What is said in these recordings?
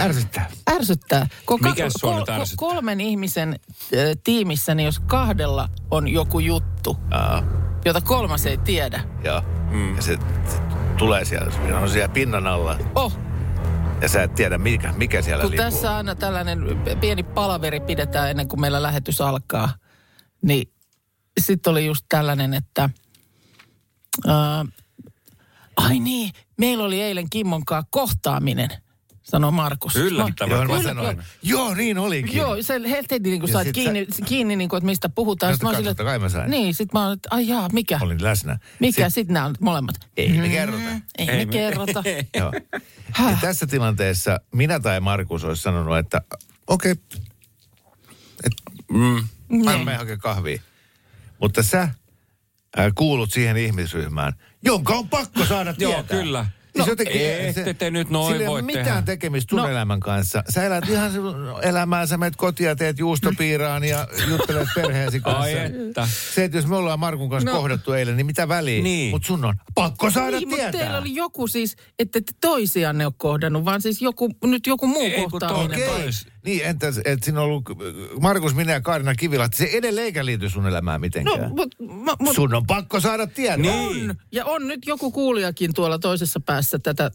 Ärsyttää. Ärsyttää. Kun Mikäs sua nyt ärsyttää? kolmen ihmisen äh, tiimissä, niin jos kahdella on joku juttu, Aa, jota kolmas ei tiedä. joo. Mm. Ja se, se tulee siellä, se on siellä pinnan alla. Oh, Ja sä et tiedä, mikä, mikä siellä kun lipuu. tässä aina tällainen pieni palaveri pidetään ennen kuin meillä lähetys alkaa, niin sitten oli just tällainen, että... Ää, ai niin, meillä oli eilen Kimmon kanssa kohtaaminen, sanoi Markus. Yllättävää. Joo, mä Kyllä, sanoin. joo. Joo, niin olikin. Joo, se heti niin kuin sait kiinni, kiinni niin kuin, että mistä puhutaan. No, Sit mä oon totta silleen, kai- mä sain. Niin, sit mä oon, että ai jaa, mikä? Olin läsnä. Mikä? Sit- Sitten nämä on molemmat. Ei me kerrota. Ei, ei me kerrota. Joo. Ja tässä tilanteessa minä tai Markus olisi sanonut, että okei, okay, mm, mä Niin. menen hakemaan kahvia. Mutta sä äh, kuulut siihen ihmisryhmään, jonka on pakko saada tietää. Joo, kyllä. Se No, jotenkin- ette te nyt noin sillä ei ole voi mitään tehdä. tekemistä sun No. elämän kanssa. Sä elät ihan elämää, sä menet kotiin ja teet juustopiiraan ja juttelet perheesi kanssa. Ai että. Se, että jos me ollaan Markun kanssa No. kohdattu eilen, niin mitä väliä? Niin. Mutta sun on pakko saada Niin, mutta tietää. teillä oli joku siis, että te toisianne ole kohdannut, vaan siis joku, nyt joku muu Ei, kun kohtaaminen. Okei. Tois. Niin, entäs, että siinä on ollut Markus, minä ja Kaarina Kivilahti. Se edelleenkään liity sun elämään No, mitenkään. mut, mä, mut Sun on pakko saada tietää. Niin. on. Ja on nyt joku kuulijakin tuolla toisessa päässä tätä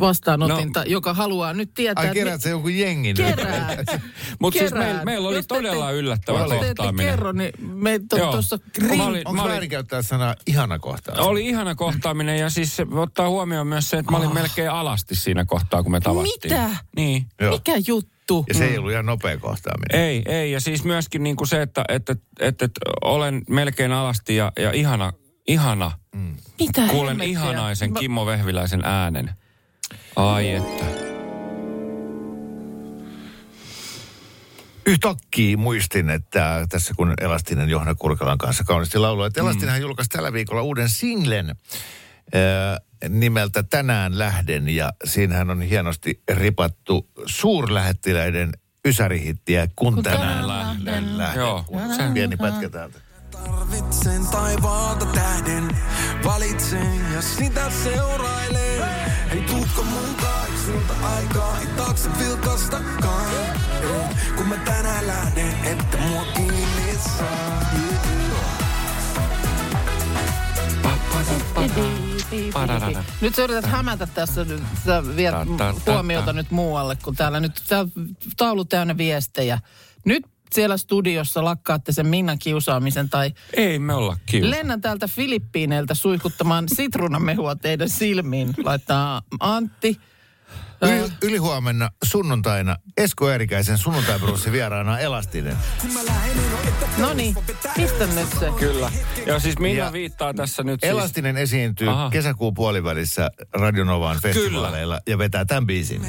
vastaanotinta, no. joka haluaa nyt tietää. Ai kerät se joku jengi nyt? Kerää. Mutta siis meillä meil oli Jos te todella ette- yllättävä Jos te kohtaaminen. kerro, niin me Joo. tuossa... Onko olin- väärin käyttää sanaa ihana kohtaa? Oli ihana kohtaaminen ja siis se ottaa huomioon myös se, että mä olin melkein alasti siinä kohtaa, kun me tavattiin. Mitä? Niin. Joo. Mikä juttu? Ja se ei ollut ihan nopea kohtaaminen. Ei, ei. Ja siis myöskin niin kuin se, että, että, että, että olen melkein alasti ja, ja ihana, ihana. Mitä Kuulen hemmettiä? ihanaisen Mä- Kimmo Vehviläisen äänen. Ai että. Yhtäkkiä muistin, että tässä kun Elastinen Johanna Kurkalan kanssa kauniisti lauloi, että Elastinenhan julkaisi tällä viikolla uuden singlen äh, nimeltä Tänään lähden ja siinähän on hienosti ripattu suurlähettiläiden ysärihittiä Kun, Kun tänään, tänään lähden, lähden. lähden. Joo. Se pieni pätkä täältä. Tarvitsen taivaalta tähden, valitsen ja sitä seurailen. Hei tuutko mun sulta aikaa, ei taakse vilkastakaan. Kun mä tänään lähden, että mua kiinni saa. Padadada. Nyt sä yrität hämätä tässä, nyt sä viet Ta- ta- ta- huomiota ta. nyt muualle, kun täällä nyt taulu täynnä viestejä. Nyt siellä studiossa lakkaatte sen Minnan kiusaamisen tai Ei me olla kiusattu. lennän täältä Filippiineiltä suihkuttamaan sitruunamehua teidän silmiin, laittaa Antti. Yli, ylihuomenna sunnuntaina Esko Eerikäisen sunnuntaibrussi vieraana Elastinen. No niin, pistä nyt se. Kyllä. Ja siis Minna Ja- viittaa tässä nyt siis... Elastinen esiintyy Aha. kesäkuun puolivälissä Radionovaan festivaaleilla ja vetää tämän biisin.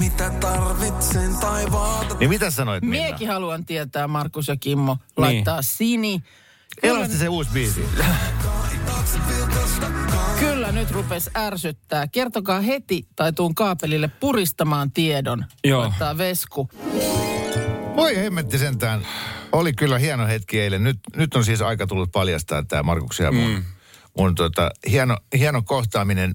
Mitä tarvitsen. Niin mitä sanoit Minna? Miekin haluan tietää, Markus ja Kimmo, laittaa Sini. Elastisen uusi biisi. Kyllä nyt rupes ärsyttää. Kertokaa heti tai tuun kaapelille puristamaan tiedon. Joo. Laittaa Vesku. Voi hemmetti sentään. Oli kyllä hieno hetki eilen. Nyt, nyt on siis aika tullut paljastaa tämä Markuksen ja mun, mm. mun tota, hieno, hieno kohtaaminen,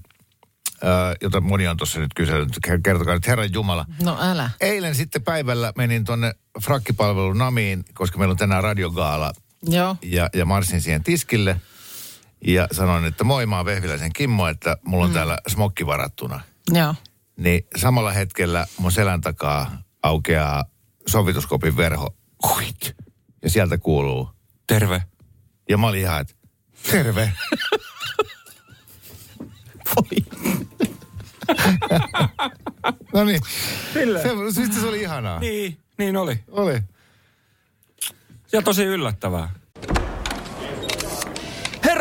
äh, jota moni on tuossa nyt kysellyt. Kertokaa nyt Herran Jumala. No älä. Eilen sitten päivällä menin tonne frakkipalvelun Namiin, koska meillä on tänään radiogaala. Joo. Ja, ja marssin siihen tiskille. Ja sanoin, että moi, mä oon Vehviläisen Kimmo, että mulla on mm. täällä smokki varattuna. Joo. Niin samalla hetkellä mun selän takaa aukeaa sovituskopin verho. Huit. Ja sieltä kuuluu. Terve. Ja mä olin ihan, että terve. no niin. Se, se oli ihanaa. Niin, niin oli. Oli. Ja tosi yllättävää.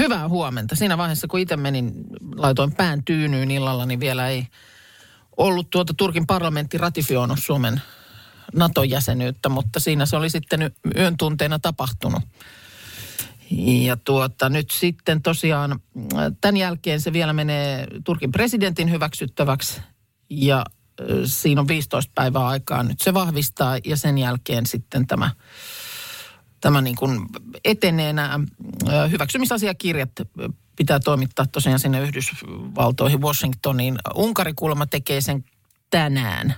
Hyvää huomenta. Siinä vaiheessa, kun itse menin, laitoin pään tyynyyn illalla, niin vielä ei ollut tuota Turkin parlamentti ratifioinut Suomen NATO-jäsenyyttä, mutta siinä se oli sitten yön tunteena tapahtunut. Ja tuota, nyt sitten tosiaan tämän jälkeen se vielä menee Turkin presidentin hyväksyttäväksi ja siinä on 15 päivää aikaa nyt se vahvistaa ja sen jälkeen sitten tämä tämä niin kuin etenee nämä hyväksymisasiakirjat pitää toimittaa tosiaan sinne Yhdysvaltoihin, Washingtoniin. Unkari kuulemma tekee sen tänään,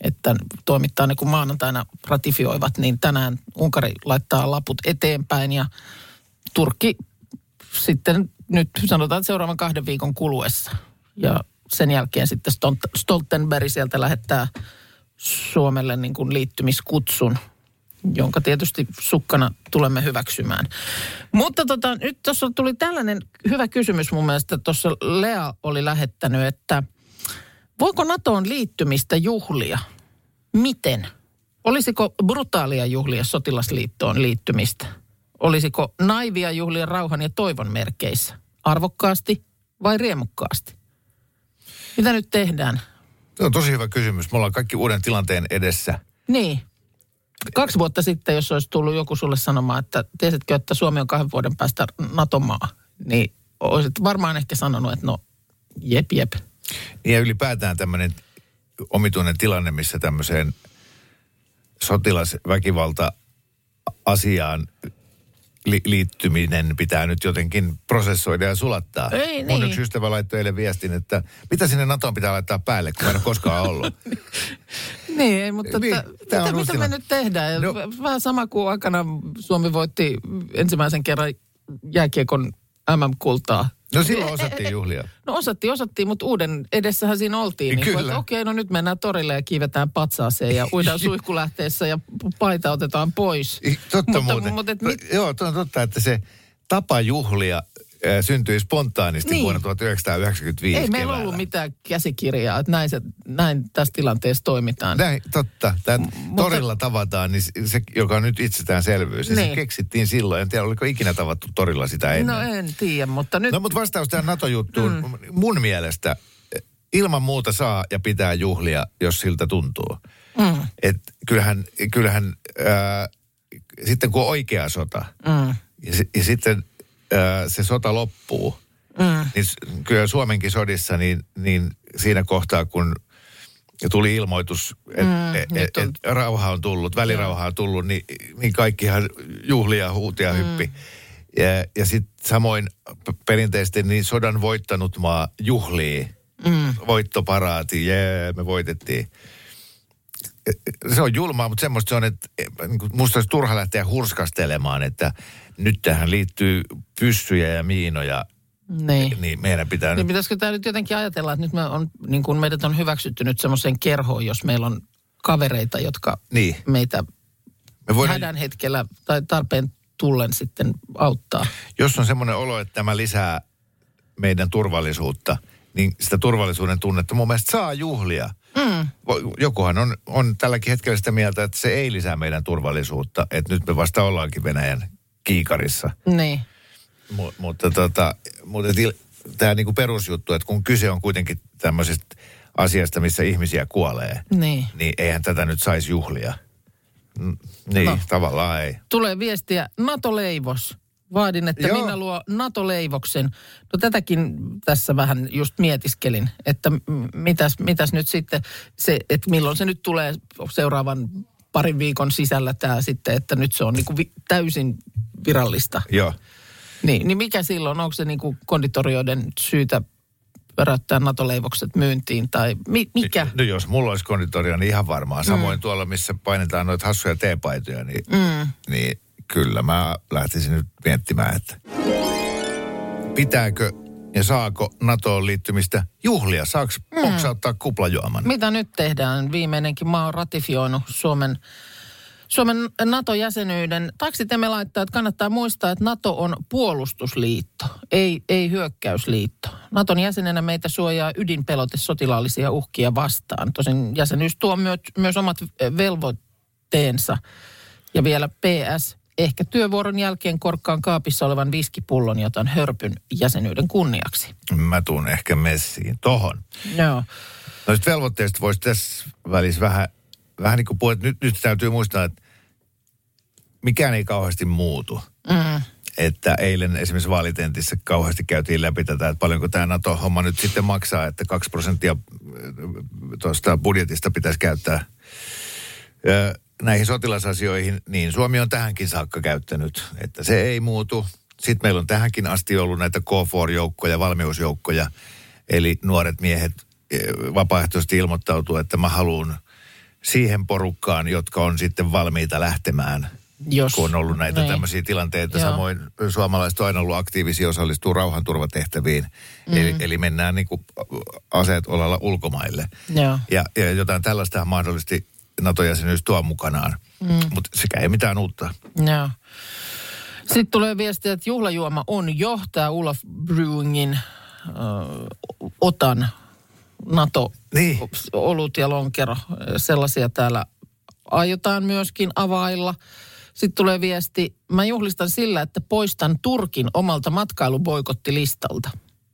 että toimittaa ne kun maanantaina ratifioivat, niin tänään Unkari laittaa laput eteenpäin ja Turkki sitten nyt sanotaan, seuraavan kahden viikon kuluessa. Ja sen jälkeen sitten Stolt- Stoltenberg sieltä lähettää Suomelle niin kuin liittymiskutsun jonka tietysti sukkana tulemme hyväksymään. Mutta tota, nyt tuossa tuli tällainen hyvä kysymys mun mielestä. Tuossa Lea oli lähettänyt, että voiko NATOon liittymistä juhlia? Miten? Olisiko brutaalia juhlia sotilasliittoon liittymistä? Olisiko naivia juhlia rauhan ja toivon merkeissä? Arvokkaasti vai riemukkaasti? Mitä nyt tehdään? Se on tosi hyvä kysymys. Me ollaan kaikki uuden tilanteen edessä. Niin. Kaksi vuotta sitten, jos olisi tullut joku sulle sanomaan, että tiesitkö, että Suomi on kahden vuoden päästä NATO-maa, niin olisit varmaan ehkä sanonut, että no jep jep. Ja ylipäätään tämmöinen omituinen tilanne, missä tämmöiseen sotilasväkivalta asiaan li- liittyminen pitää nyt jotenkin prosessoida ja sulattaa. Ei Mun niin. yksi ystävä laittoi eilen viestin, että mitä sinne NATOon pitää laittaa päälle, kun mä en ole koskaan ollut. Niin, ei, mutta Niin, että, mitä, on mitä me nyt tehdään? No. Vähän sama kuin aikana Suomi voitti ensimmäisen kerran jääkiekon MM-kultaa. No silloin osattiin juhlia. No osattiin, osattiin, mutta uuden edessähän siinä oltiin. Niin Kyllä. että okei, no nyt mennään torille ja kiivetään patsaaseen ja uidaan suihkulähteessä ja paita otetaan pois. Totta mutta, muuten. Mutta, et, mit, Joo, on totta, että se tapa juhlia syntyi spontaanisti Niin. vuonna 1995 ei meillä keväällä. ollut mitään käsikirjaa, että näin, se, näin tässä tilanteessa toimitaan. Näin, totta. Tämä mutta- torilla tavataan, niin se, joka on nyt itsestäänselvyys, niin. se Niin. keksittiin silloin. En tiedä, oliko ikinä tavattu torilla sitä ennen. No en tiedä, mutta nyt... No mutta vastaus tähän NATO-juttuun. Mm. Mun mielestä eh, ilman muuta saa ja pitää juhlia, jos siltä tuntuu. Mm. Et kyllähän, kyllähän ää, sitten kun on oikea sota Mm. ja, ja sitten se sota loppuu, Mm. niin kyllä Suomenkin sodissa, niin, niin siinä kohtaa kun tuli ilmoitus, että Mm, et, nyt et, on- et rauha on tullut, välirauha on tullut, niin, niin kaikkihan juhlia, huutia, Mm. hyppi. Ja, ja sitten samoin perinteisesti niin sodan voittanut maa juhlii. Mm. Voittoparaati, jee, me voitettiin. Se on julmaa, mutta semmoista se on, että eh, niin musta olisi turha lähteä hurskastelemaan, että nyt tähän liittyy pyssyjä ja miinoja, Niin. niin meidän pitää Niin nyt... pitäisikö tämä nyt jotenkin ajatella, että nyt me on, niin kuin meidät on hyväksytty nyt semmoiseen kerhoon, jos meillä on kavereita, jotka Niin. meitä Me voidaan, hädän hetkellä tai tarpeen tullen sitten auttaa. jos on semmoinen olo, että tämä lisää meidän turvallisuutta, niin sitä turvallisuuden tunnetta mun mielestä saa juhlia. Mm. Jokuhan on, on tälläkin hetkellä sitä mieltä, että se ei lisää meidän turvallisuutta, että nyt me vasta ollaankin Venäjän kiikarissa. Niin. Mu- mutta tota, mutta tämä niinku perusjuttu, että kun kyse on kuitenkin tämmöisestä asiasta, missä ihmisiä kuolee, Niin. niin eihän tätä nyt saisi juhlia. Mm, Niin, no. tavallaan ei. Tulee viestiä NATO-leivos. Vaadin, että Joo. Minna luo NATO-leivoksen. No tätäkin tässä vähän just mietiskelin, että mitäs, mitäs nyt sitten se, että milloin se nyt tulee seuraavan parin viikon sisällä tämä sitten, että nyt se on niin kuin vi- täysin virallista. Joo. Niin, niin mikä silloin, onko se niin kuin konditorioiden syytä pöräyttää NATO-leivokset myyntiin tai mi- mikä? No jos mulla olisi konditoria, niin ihan varmaan. Samoin mm. tuolla, missä painetaan noita hassuja teepaitoja, niin, mm. niin kyllä mä lähtisin nyt miettimään, että pitääkö ja saako NATOon liittymistä juhlia? Saako mm. poksauttaa kuplajuoman? Mitä nyt tehdään? Viimeinenkin maa on ratifioinut Suomen, Suomen NATO-jäsenyyden. Taksitemme laittaa, että kannattaa muistaa, että NATO on puolustusliitto, ei, ei hyökkäysliitto. NATOn jäsenenä meitä suojaa ydinpelote sotilaallisia uhkia vastaan. Tosin jäsenyys tuo myös, myös omat velvoitteensa. Ja vielä PS, ehkä työvuoron jälkeen korkkaan kaapissa olevan viskipullon ja otan hörpyn jäsenyyden kunniaksi. Mä tuun ehkä messiin tohon. Joo. Noista velvoitteista voisi tässä välissä vähän, vähän niin kuin puhua, että nyt, nyt täytyy muistaa, että mikään ei kauheasti muutu. Mm. Että eilen esimerkiksi vaalitentissä kauheasti käytiin läpi tätä, että paljonko tämä NATO-homma nyt sitten maksaa, että kaksi prosenttia tuosta budjetista pitäisi käyttää näihin sotilasasioihin, niin Suomi on tähänkin saakka käyttänyt, että se ei muutu. Sitten meillä on tähänkin asti ollut näitä K4-joukkoja, valmiusjoukkoja, eli nuoret miehet eh, vapaaehtoisesti ilmoittautuu, että mä haluan siihen porukkaan, jotka on sitten valmiita lähtemään, Jos. kun on ollut näitä Niin. tämmöisiä tilanteita. Joo. Samoin suomalaiset on aina ollut aktiivisia, osallistuu rauhanturvatehtäviin, mm. eli, eli mennään niin kuin aseet olalla ulkomaille. Joo. Ja, ja jotain tällaista mahdollisesti NATO-jäsenyys tuo mukanaan. Mm. Mutta sekä ei mitään uutta. Joo. Sitten tulee viestiä, että juhlajuoma on jo tämä Olaf Brewingin äh, otan NATO Niin. olut ja lonkero. Sellaisia täällä aiotaan myöskin availla. Sitten tulee viesti, mä juhlistan sillä, että poistan Turkin omalta matkailuboikottilistalta.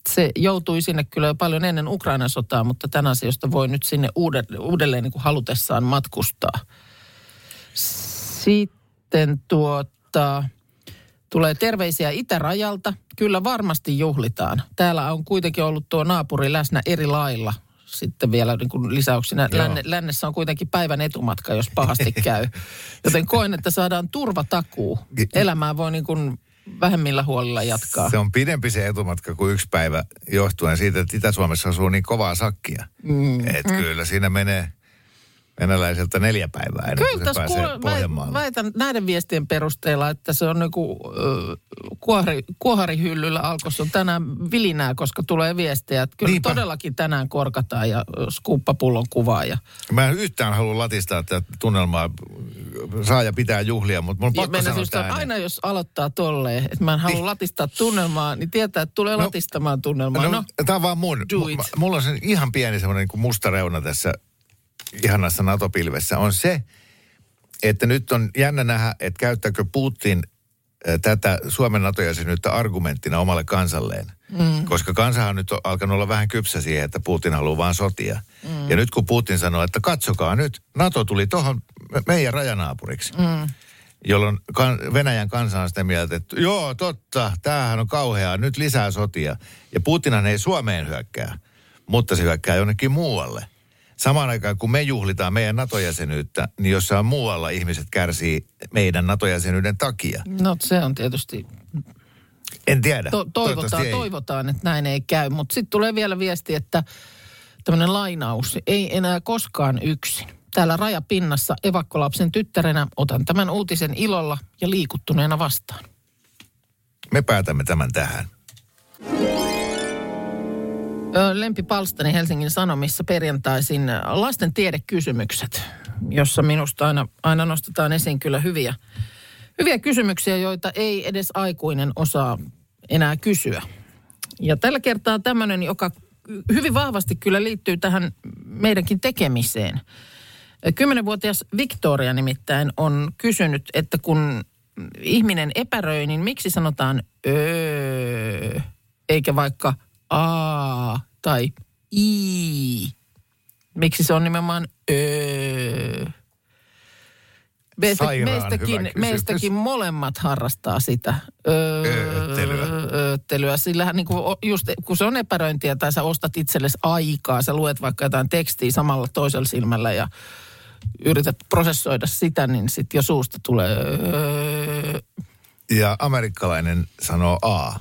Se joutui sinne kyllä jo paljon ennen Ukrainan sotaa, mutta tänä asioista voi nyt sinne uudelleen, uudelleen niin kuin halutessaan matkustaa. Sitten tuota, tulee terveisiä itärajalta. Kyllä varmasti juhlitaan. Täällä on kuitenkin ollut tuo naapuri läsnä eri lailla. Sitten vielä niin kuin lisäyksinä. Länne, lännessä on kuitenkin päivän etumatka, jos pahasti käy. Joten koen, että saadaan turvatakuu. Elämää voi niin kuin vähemmillä huolilla jatkaa. Se on pidempi se etumatka kuin yksi päivä johtuen siitä, että Itä-Suomessa asuu niin kovaa sakkia. Mm. Että kyllä siinä menee venäläiseltä neljä päivää ennen kuin se pääsee kuule, Pohjanmaalle. väitän näiden viestien perusteella, että se on niinku, äh, kuohari, kuoharihyllyllä alkossa on tänään vilinää, koska tulee viestejä. Että kyllä Niinpä. todellakin tänään korkataan ja ö, skuuppapullon kuvaa. Ja, Mä en yhtään halua latistaa tätä tunnelmaa. Saa ja pitää juhlia, mutta mun pakko sanoa just, aina jos aloittaa tolleen, että mä en halua latistaa tunnelmaa, niin tietää, että tulee No, latistamaan tunnelmaa. No, No, no tämä on vaan mun. Mulla on sen ihan pieni semmoinen niin musta reuna tässä ihanassa NATO-pilvessä. On se, että nyt on jännä nähdä, että käyttääkö Putin tätä Suomen NATO-jäsenyyttä argumenttina omalle kansalleen. Mm. Koska kansahan nyt on alkanut olla vähän kypsä siihen, että Putin haluaa vaan sotia. Mm. Ja nyt kun Putin sanoo, että katsokaa nyt, NATO tuli tuohon meidän rajanaapuriksi. Mm. Jolloin kan, Venäjän kansa on sitä mieltä, että joo, totta, tämähän on kauheaa, nyt lisää sotia. Ja Putinhan ei Suomeen hyökkää, mutta se hyökkää jonnekin muualle. Samaan aikaan, kun me juhlitaan meidän NATO-jäsenyyttä, niin jossain muualla ihmiset kärsii meidän NATO-jäsenyyden takia. no se on tietysti En tiedä. To- toivotaan, toivotaan, että näin ei käy. Mutta sitten tulee vielä viesti, että tämmöinen lainaus, ei enää koskaan yksin. Täällä rajapinnassa evakkolapsen tyttärenä otan tämän uutisen ilolla ja liikuttuneena vastaan. Me päätämme tämän tähän. Lempipalstani Helsingin Sanomissa perjantaisin lasten tiedekysymykset, jossa minusta aina, aina nostetaan esiin kyllä hyviä, hyviä kysymyksiä, joita ei edes aikuinen osaa enää kysyä. Ja tällä kertaa tämmöinen, joka hyvin vahvasti kyllä liittyy tähän meidänkin tekemiseen. Kymmenenvuotias Victoria nimittäin on kysynyt, että kun ihminen epäröi, niin miksi sanotaan öö, eikä vaikka a tai i. Miksi se on nimenomaan öö? Meistä, meistäkin, meistäkin molemmat harrastaa sitä öö, Ööttelyä. ööttelyä. Sillähän niin kuin just, kun se on epäröintiä tai sä ostat itsellesi aikaa, sä luet vaikka jotain tekstiä samalla toisella silmällä ja yrität prosessoida sitä, niin sitten jo suusta tulee... öö, Ja amerikkalainen sanoo A.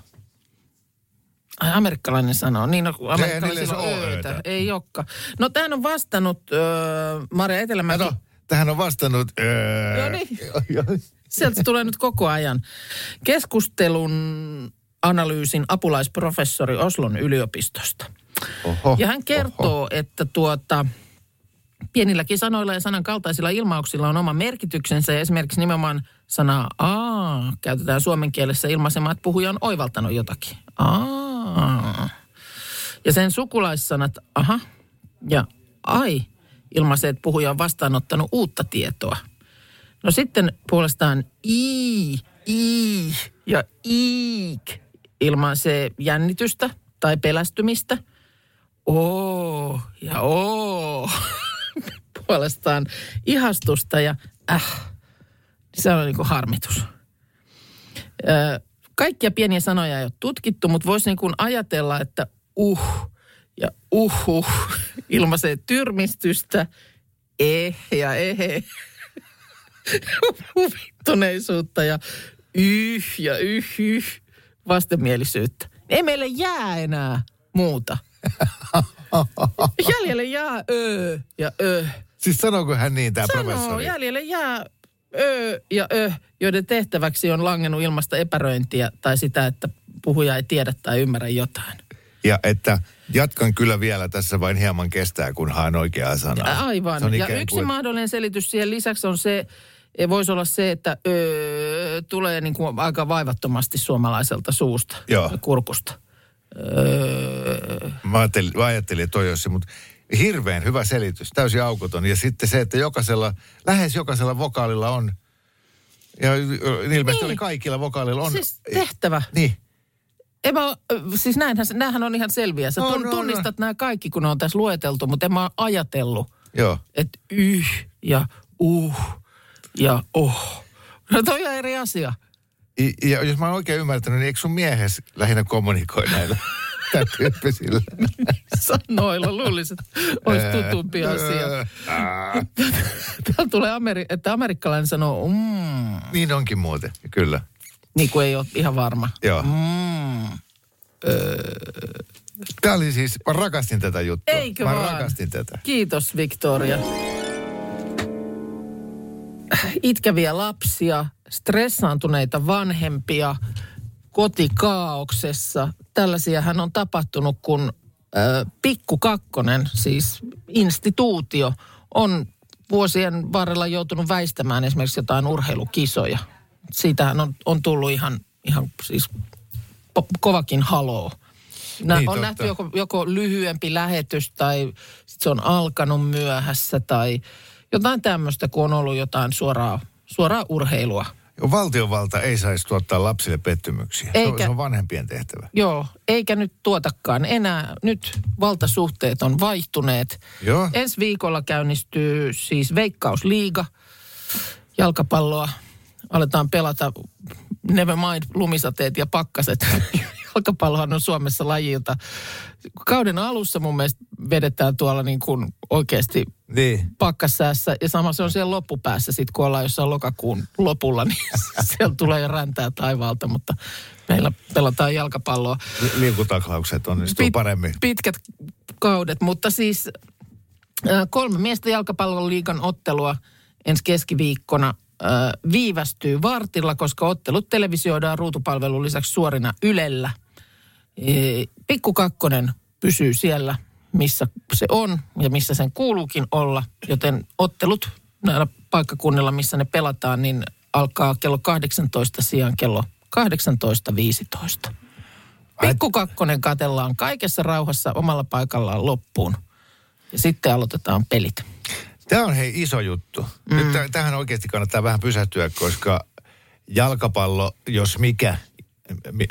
Ai amerikkalainen sanoo. Niin, no, amerikkalaisilla ei on öötä. öötä. Ei olekaan. No tähän on vastannut öö, Maria Etelämäki. Kato, tähän on vastannut... Öö, Joo niin. Sieltä tulee nyt koko ajan. Keskustelun analyysin apulaisprofessori Oslon yliopistosta. Oho, Ja hän kertoo, että tuota, pienilläkin sanoilla ja sanan kaltaisilla ilmauksilla on oma merkityksensä. Ja esimerkiksi nimenomaan sana aa käytetään suomen kielessä ilmaisemaan, että puhuja on oivaltanut jotakin. Aa. Ja sen sukulaissanat aha ja ai ilmaisee, että puhuja on vastaanottanut uutta tietoa. No sitten puolestaan i, i ja iik ilmaisee jännitystä tai pelästymistä. Oo ja oo puolestaan ihastusta ja äh. Se on niin kuin harmitus. Kaikkia pieniä sanoja ei ole tutkittu, mutta voisi niin kuin ajatella, että uh ja uhu ilmaisee tyrmistystä, eh ja ehe huvittuneisuutta ja yh ja yh, yh vastenmielisyyttä. Ei meille jää enää muuta. Jäljelle jää ö ja ö. Siis sanooko hän niin, tämä Sanoo, professori? jäljelle jää ö ja ö, joiden tehtäväksi on langennut ilmasta epäröintiä tai sitä, että puhuja ei tiedä tai ymmärrä jotain. Ja että jatkan kyllä vielä tässä vain hieman kestää, kun haen oikeaa sanaa. Aivan. Ja yksi kuin- mahdollinen selitys siihen lisäksi on se, e, voisi olla se, että öö, tulee niin kuin aika vaivattomasti suomalaiselta suusta Joo. kurkusta. Öö, Mä ajattelin, mä ajattelin että toi olisi mutta hirveän hyvä selitys, täysin aukoton. Ja sitten se, että jokaisella, lähes jokaisella vokaalilla on, ja ilmeisesti Niin. oli kaikilla vokaalilla on. siis tehtävä. Niin, En mä, siis näinhän, näähän on ihan selviä. Sä on, tunnistat nämä kaikki, kun ne on tässä lueteltu, mutta en mä ole ajatellut, joo. että yh ja uh ja oh. No toi on eri asia. I- Ja jos mä oon oikein ymmärtänyt, niin eikö sun miehes lähinnä kommunikoi näillä tämän tyyppisillä? Sanoilla luulisin, että olisi tutumpi asia. Täällä tulee, Ameri- että amerikkalainen sanoo, mm, Niin onkin muuten, kyllä. niin kuin ei ole ihan varma. Joo. Mm. Tämä oli siis, mä rakastin tätä juttua. Eikö mä vaan? rakastin tätä. Kiitos Victoria. Itkeviä lapsia, stressaantuneita vanhempia, kotikaauksessa. Tällaisiahan on tapahtunut, kun ö, Pikku Kakkonen, siis instituutio, on vuosien varrella joutunut väistämään esimerkiksi jotain urheilukisoja. Siitähän on, on tullut ihan, ihan siis po- kovakin haloo. Nä, Niin, on totta. nähty joko, joko lyhyempi lähetys tai sit se on alkanut myöhässä tai jotain tämmöistä, kun on ollut jotain suoraa, suoraa urheilua. Valtiovalta ei saisi tuottaa lapsille pettymyksiä. Se on, Eikä. se on vanhempien tehtävä. Joo, eikä nyt tuotakaan enää. Nyt valtasuhteet on vaihtuneet. Joo. Ensi viikolla käynnistyy siis Veikkausliiga. Jalkapalloa aletaan pelata, never mind lumisateet ja pakkaset. Jalkapallohan on Suomessa laji, jota kauden alussa mun mielestä vedetään tuolla niin kuin oikeasti Niin. pakkassäässä. Ja sama se on siellä loppupäässä sitten, kun ollaan jossain lokakuun lopulla, niin siellä tulee jo räntää taivaalta, mutta meillä pelataan jalkapalloa. Liikutaklaukset onnistuu Pit- paremmin. Pitkät kaudet, mutta siis äh, kolme miestä jalkapallon liigan ottelua ensi keskiviikkona äh, viivästyy vartilla, koska ottelut televisioidaan ruutupalvelun lisäksi suorina Ylellä. Pikku Kakkonen pysyy siellä, missä se on ja missä sen kuuluukin olla, joten ottelut näillä paikkakunnilla, missä ne pelataan, niin alkaa kello 18 sijaan kello 18.15. Pikku kakkonen katellaan kaikessa rauhassa omalla paikallaan loppuun. Ja sitten aloitetaan pelit. Tämä on hei iso juttu. Mm. Nyt täh- tähän oikeasti kannattaa vähän pysähtyä, koska jalkapallo, jos mikä, mi-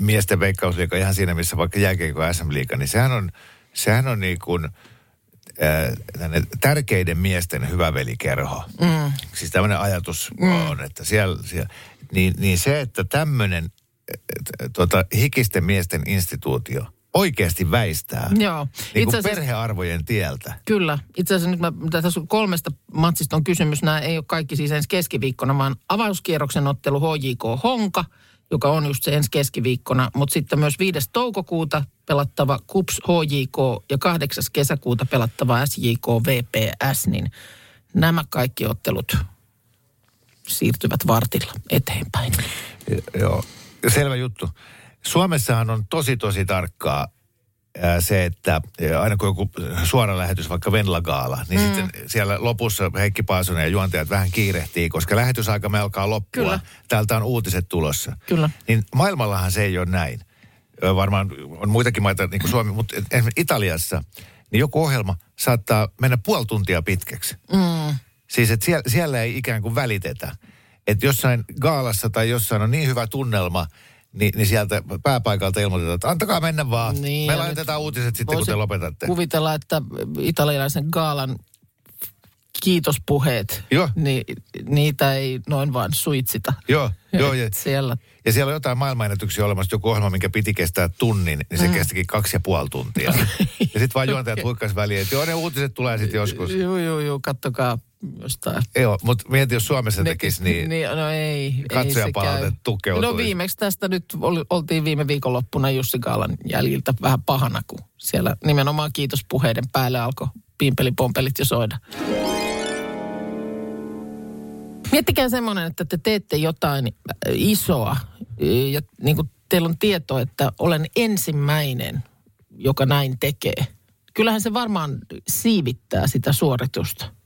miesten veikkausliiga ihan siinä, missä vaikka jääkeikko SM-liiga, niin sehän on, sehän on niin kuin äh, tämmönen tärkeiden miesten hyvävelikerho. Mm. Siis tämmöinen ajatus mm. on, että siellä, siellä niin, niin se, että tämmöinen tota, hikisten miesten instituutio oikeasti väistää. Joo. Niin Itse asiassa- perhearvojen tieltä. Kyllä. Itse asiassa nyt mä, tässä kolmesta matsista on kysymys. Nämä ei ole kaikki siis ensi keskiviikkona, vaan avauskierroksen ottelu HJK Honka, joka on just se ensi keskiviikkona. Mutta sitten myös 5. toukokuuta pelattava KUPS HJK ja 8. kesäkuuta pelattava SJK VPS, niin nämä kaikki ottelut siirtyvät vartilla eteenpäin. Joo, selvä juttu. Suomessahan on tosi tosi tarkkaa se, että aina kun joku suora lähetys, vaikka Venla-gaala, niin mm. sitten siellä lopussa Heikki Paasonen ja juontajat vähän kiirehtii, koska lähetysaika me alkaa loppua. Kyllä. Täältä on uutiset tulossa. Kyllä. Niin maailmallahan se ei ole näin. Varmaan on muitakin maita, niin kuin Suomi, mutta esimerkiksi Italiassa, niin joku ohjelma saattaa mennä puoli tuntia pitkäksi. Mm. Siis että siellä, siellä ei ikään kuin välitetä. Että jossain gaalassa tai jossain on niin hyvä tunnelma, niin, niin sieltä pääpaikalta ilmoitetaan, että antakaa mennä vaan. Niin, Me laitetaan uutiset sitten, kun te lopetatte. Kuvitella, että italialaisen gaalan kiitospuheet, Joo. niin niitä ei noin vaan suitsita. Joo, joo. Ja, Siellä. ja siellä on jotain maailmanennätyksiä olemassa, joku ohjelma, minkä piti kestää tunnin, niin se mm. kestikin kaksi ja puoli tuntia. ja sitten vaan juontajat okay. huikkas väliin, että joo, ne uutiset tulee sitten joskus. Joo, joo, joo, kattokaa jostain. Joo, mutta mieti, jos Suomessa tekisi, niin... niin no ei, ei katsojapalaute se käy. tukeutuisi. No viimeksi tästä nyt ol, oltiin viime viikonloppuna Jussi Gaalan jäljiltä vähän pahana, kun siellä nimenomaan kiitospuheiden päälle alkoi pimpelipompelit jo soida. Miettikää semmoinen, että te teette jotain äh, isoa ja niin kuin teillä on tieto, että olen ensimmäinen, joka näin tekee. Kyllähän se varmaan siivittää sitä suoritusta.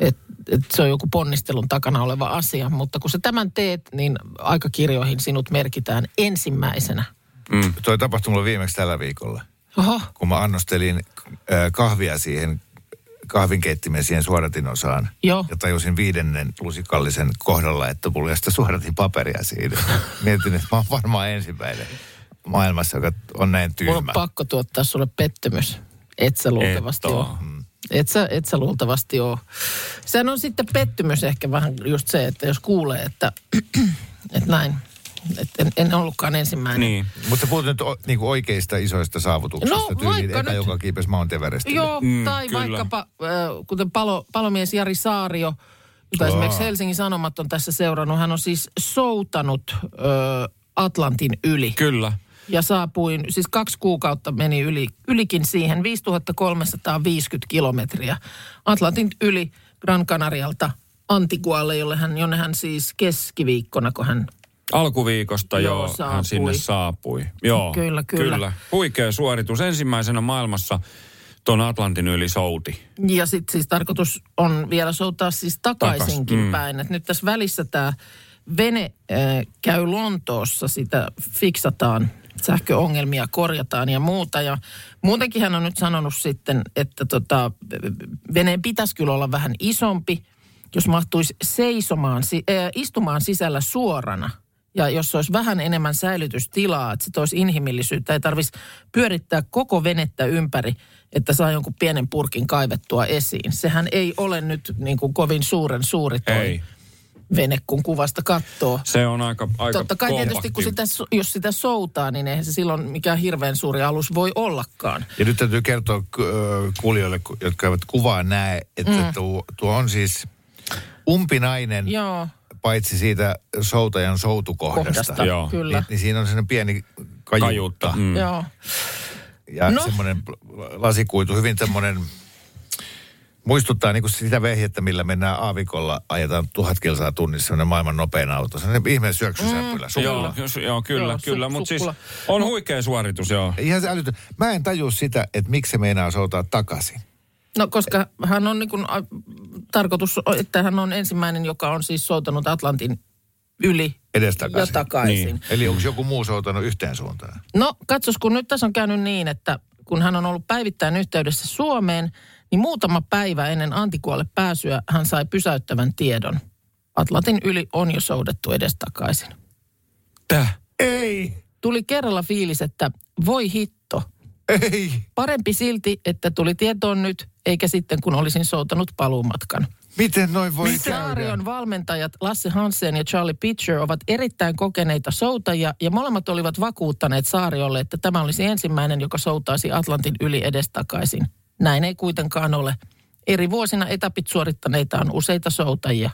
Et, et se on joku ponnistelun takana oleva asia, mutta kun sä tämän teet, niin aikakirjoihin sinut merkitään ensimmäisenä. Mm. Toi tapahtui mulle viimeksi tällä viikolla. Oho, kun mä annostelin kahvia siihen kahvinkeittimen siihen suodatinosaan. Joo. Ja tajusin viidennen lusikallisen kohdalla, että mulla sitä suodatin paperia siinä. Mietin, että mä oon varmaan ensimmäinen maailmassa, joka on näin mulla on tyhmä. pakko tuottaa sulle pettymys. Et sä luultavasti Et ole. Et sä, et sä luultavasti ole. Sehän on sitten pettymys ehkä vähän just se, että jos kuulee, että, että näin, että en, en ollutkaan ensimmäinen. Niin. Mutta puhut nyt o, niinku oikeista isoista saavutuksista. No, tyyliin vaikka nyt- joka kiipesi Mount Everestille. Joo, Mm, tai kyllä. vaikkapa, äh, kuten palo, palomies Jari Saario, jota Aa. esimerkiksi Helsingin Sanomat on tässä seurannut. Hän on siis soutanut äh, Atlantin yli. Kyllä. Ja saapuin, siis kaksi kuukautta meni yli, ylikin siihen, 5350 kilometriä. Atlantin yli Gran Canarialta Antigualle, jolle hän, jonne hän siis keskiviikkona, kun hän Alkuviikosta Joo, joo, hän saapui. sinne saapui. Joo, Kyllä, kyllä. kyllä. Huikea suoritus. Ensimmäisenä maailmassa tuon Atlantin yli souti. Ja sitten siis tarkoitus on vielä soutaa siis takaisinkin Takas, mm. päin. Et nyt tässä välissä tämä vene äh, käy Lontoossa, sitä fiksataan, sähköongelmia korjataan ja muuta. Ja muutenkin hän on nyt sanonut sitten, että tota, veneen pitäisi kyllä olla vähän isompi, jos mahtuisi seisomaan, istumaan sisällä suorana. Ja jos olisi vähän enemmän säilytystilaa, että se toisi inhimillisyyttä, ei tarvitsisi pyörittää koko venettä ympäri, että saa jonkun pienen purkin kaivettua esiin. Sehän ei ole nyt niin kuin kovin suuren suuri toi Ei. Vene, kun kuvasta katsoo. Se on aika, aika Totta kai tietysti, kun kompakti. sitä, jos sitä soutaa, niin eihän se silloin mikään hirveän suuri alus voi ollakaan. Ja nyt täytyy kertoa kuulijoille, ku- jotka eivät kuvaa näe, että mm. tuo, tuo on siis umpinainen, Joo, paitsi siitä soutajan soutukohdasta. kohdasta, Joo. kyllä. Niin, niin siinä on sellainen pieni kajuutta. Kajuutta. Mm. Joo. Ja no. Semmoinen lasikuitu, hyvin tämmöinen, muistuttaa niin kuin sitä vehjettä, millä mennään aavikolla, ajetaan tuhat kilsaa tunnissa, semmoinen maailman nopein auto. Sellainen ihmeen syöksysämpylä. Mm. Joo, joo, kyllä, Joo, joo, su- kyllä. Mutta siis on huikea suoritus, joo. Ihan se älytön. Mä en tajua sitä, että miksi se meinaa soutaa takaisin. No koska hän on niin kuin, a, tarkoitus, että hän on ensimmäinen, joka on siis soutanut Atlantin yli Edestakaisin. ja takaisin. Niin. Eli onko joku muu soutanut yhteen suuntaan? No katsos, kun nyt tässä on käynyt niin, että kun hän on ollut päivittäin yhteydessä Suomeen, niin muutama päivä ennen Antikualle pääsyä hän sai pysäyttävän tiedon. Atlantin yli on jo soudettu edestakaisin. Täh. Ei, Tuli kerralla fiilis, että voi hitto. ei. Parempi silti, että tuli tietoon nyt, eikä sitten kun olisin soutanut paluumatkan. Miten noin voi käydä? Saarion valmentajat Lasse Hansen ja Charlie Pitcher ovat erittäin kokeneita soutajia ja molemmat olivat vakuuttaneet Saariolle, että tämä olisi ensimmäinen, joka soutaisi Atlantin yli edestakaisin. Näin ei kuitenkaan ole. Eri vuosina etapit suorittaneita on useita soutajia.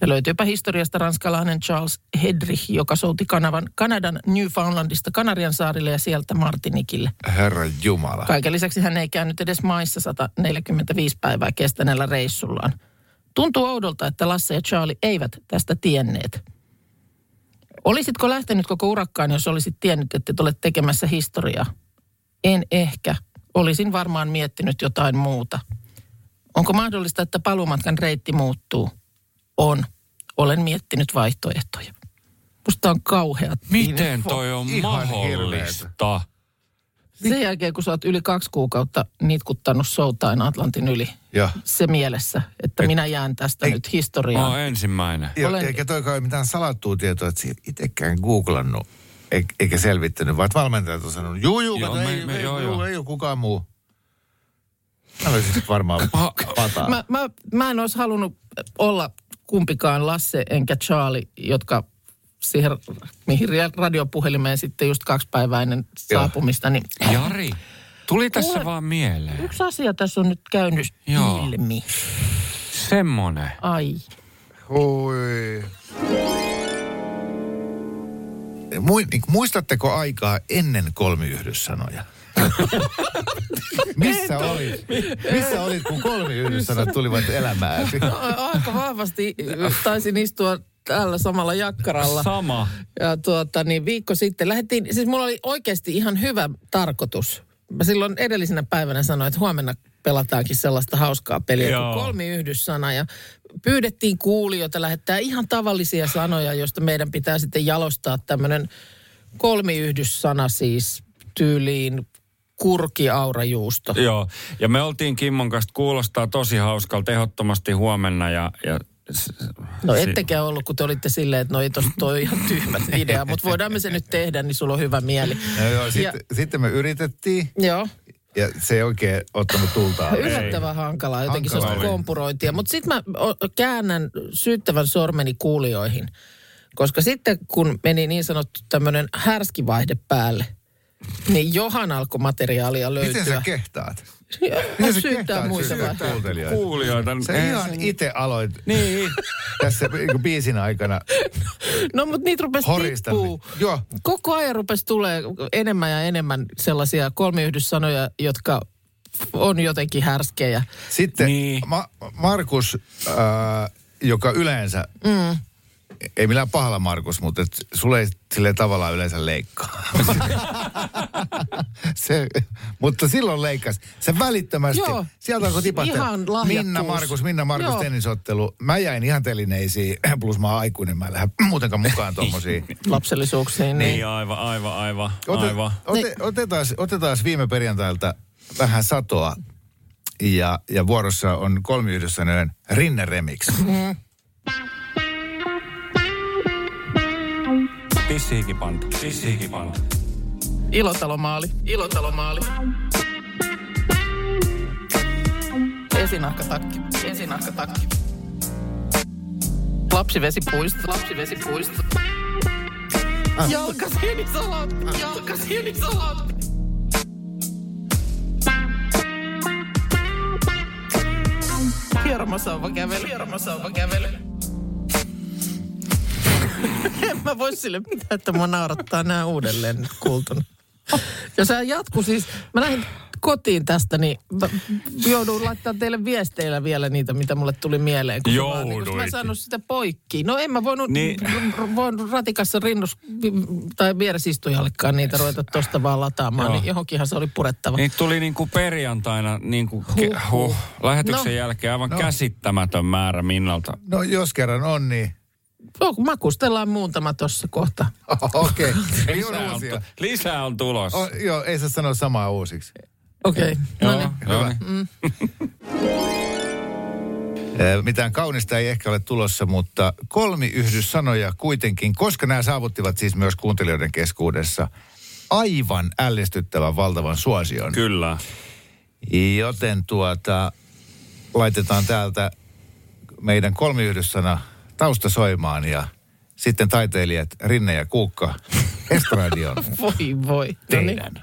Ja löytyypä historiasta ranskalainen Charles Hedrich, joka souti Kanavan, Kanadan Newfoundlandista Kanarian saarille ja sieltä Martinikille. Herra Jumala. Kaiken lisäksi hän ei käynyt edes maissa 145 päivää kestäneellä reissullaan. Tuntuu oudolta, että Lasse ja Charlie eivät tästä tienneet. Olisitko lähtenyt koko urakkaan, jos olisit tiennyt, että et ole tekemässä historiaa? En ehkä. Olisin varmaan miettinyt jotain muuta. Onko mahdollista, että paluumatkan reitti muuttuu? On. Olen miettinyt vaihtoehtoja. Musta on kauhea. Miten toi on Ihan mahdollista? Sen jälkeen, kun sä oot yli kaksi kuukautta nitkuttanut soutain Atlantin yli, Joo. se mielessä, että Et- minä jään tästä ei- nyt Mä historiaan. oon ensimmäinen. Ja, Olen- Eikä toikaan ole mitään salattua tietoa, että itsekään googlannut eikä selvittänyt, vaan valmentajat on sanonut, juu, juu, Joo, kato, me- ei, me- ei, joo, ei, joo. ei ole kukaan muu. Mä olisin varmaan pataa. Mä, mä, mä en olisi halunnut olla kumpikaan Lasse enkä Charlie, jotka siihen, mihin radiopuhelimeen sitten just kaksi päivää ennen Joo. saapumista, niin Jari, tuli tässä Kuule- vaan mieleen. yksi asia tässä on nyt käynyt Joo. ilmi. Semmonen. Ai. Oi. Mui, niin, muistatteko aikaa ennen kolmiyhdyssanoja? Missä olit? Missä olit, kun kolmiyhdyssanat tulivat elämään? Aika vahvasti taisin istua täällä samalla jakkaralla. Sama. Ja tuota, niin viikko sitten lähdettiin, siis mulla oli oikeasti ihan hyvä tarkoitus. Mä silloin edellisenä päivänä sanoin, että huomenna pelataankin sellaista hauskaa peliä Joo. kuin kolmiyhdyssana. Ja pyydettiin kuulijoita lähettää ihan tavallisia sanoja, joista meidän pitää sitten jalostaa tämmöinen kolmiyhdyssana siis tyyliin kurkiaurajuusto. Joo, ja me oltiin Kimmon kanssa, kuulostaa tosi hauskalta, ehdottomasti huomenna ja... ja No ettekä ollut, kun te olitte silleen, että no ei tosta toi ihan tyhmä idea, mutta voidaan me se nyt tehdä, niin sulla on hyvä mieli. No joo, sitten, sitten me yritettiin Joo, ja se ei oikein ottanut tulta yllättävän hankalaa, jotenkin Hankala sellaista oli. kompurointia. Mutta sitten mä käännän syyttävän sormeni kuulijoihin, koska sitten kun meni niin sanottu tämmöinen härskivaihde päälle, niin johan alkoi materiaalia löytyä. Miten sä kehtaat? Ja- Miten sä syyttää muita kuuntelijoita? Kuulijoita. Sä ihan se- itse aloit Niin. tässä niin biisin aikana No mutta niitä rupesi horista. tippuu. Joo, Koko ajan rupesi tulee enemmän ja enemmän sellaisia kolmiyhdyssanoja, jotka on jotenkin härskejä. Sitten Niin. Ma- Markus, äh, joka yleensä, mm. Ei millään pahalla Markus, mutta et sulle ei sille tavallaan yleensä leikkaa. se, mutta silloin leikkas. Se välittömästi, Joo. sieltä alkoi. Ihan lahjakkuus. Minna Markus, Minna Markus Joo. tennisottelu. Mä jäin ihan telineisiin, plus mä oon aikuinen, mä en lähde muutenkaan mukaan tommosiin. lapsellisuuksiin. Niin. Niin, aivan, aivan, aivan, Ote, aivan. ote, otetaan, otetaan viime perjantailta vähän satoa. Ja, ja vuorossa on kolmiyhdyssäinen Rinne Remix. Pissihikipanta, pissihikipanta. Ilotalomaali, ilotalomaali. Esinahkatakki, esinahkatakki. Lapsivesipuisto, lapsivesipuisto. Jalkasienisalat, jalkasienisalat. Hiermasauva kävely, hiermasauva kävely. en mä voi sille mitään, että mua naurattaa nämä uudelleen nyt kuultuna. Ja se jatkuu siis, mä lähdin kotiin tästä, niin mä joudun laittamaan teille viesteillä vielä niitä, mitä mulle tuli mieleen. Kun vaan, niin, mä Jouduit. saanut sitä poikki. No en mä voinut, Niin. niin. voinut ratikassa rinnus tai vieresistujallekaan niitä ruveta tosta vaan lataamaan. Joo. Niin johonkinhan se oli purettava. Niin tuli niin kuin perjantaina niin kuin ke- Huh, huh, lähetyksen No. jälkeen aivan No. käsittämätön määrä Minnalta. No jos kerran on, niin No, makustellaan muutama tossa kohta. okei. Ei Lisää on, lisää on tulossa. O, joo, ei saa sanoa samaa uusiksi. Okei, okay. no niin. joo, niin. Ö, Mitään kaunista ei ehkä ole tulossa, mutta kolmiyhdyssanoja kuitenkin, koska nämä saavuttivat siis myös kuuntelijoiden keskuudessa aivan ällistyttävän valtavan suosion. Kyllä. Joten tuota, laitetaan täältä meidän kolmiyhdyssana tausta soimaan ja sitten taiteilijat Rinne ja Kuukka Estradion Voi voi. No niin. teidän.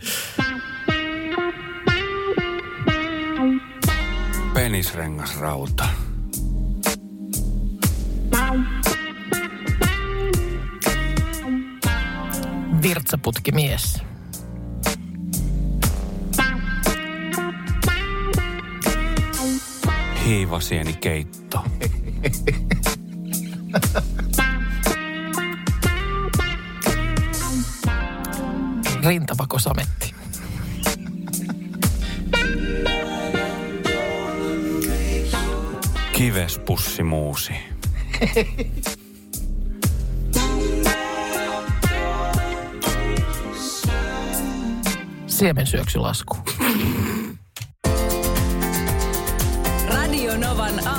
Penisrengasrauta. Virtsaputkimies. Hiivasieni keitto. Rintavakosametti. Kivespussimuusi. Siemensyöksylasku. Radio Novan aamu.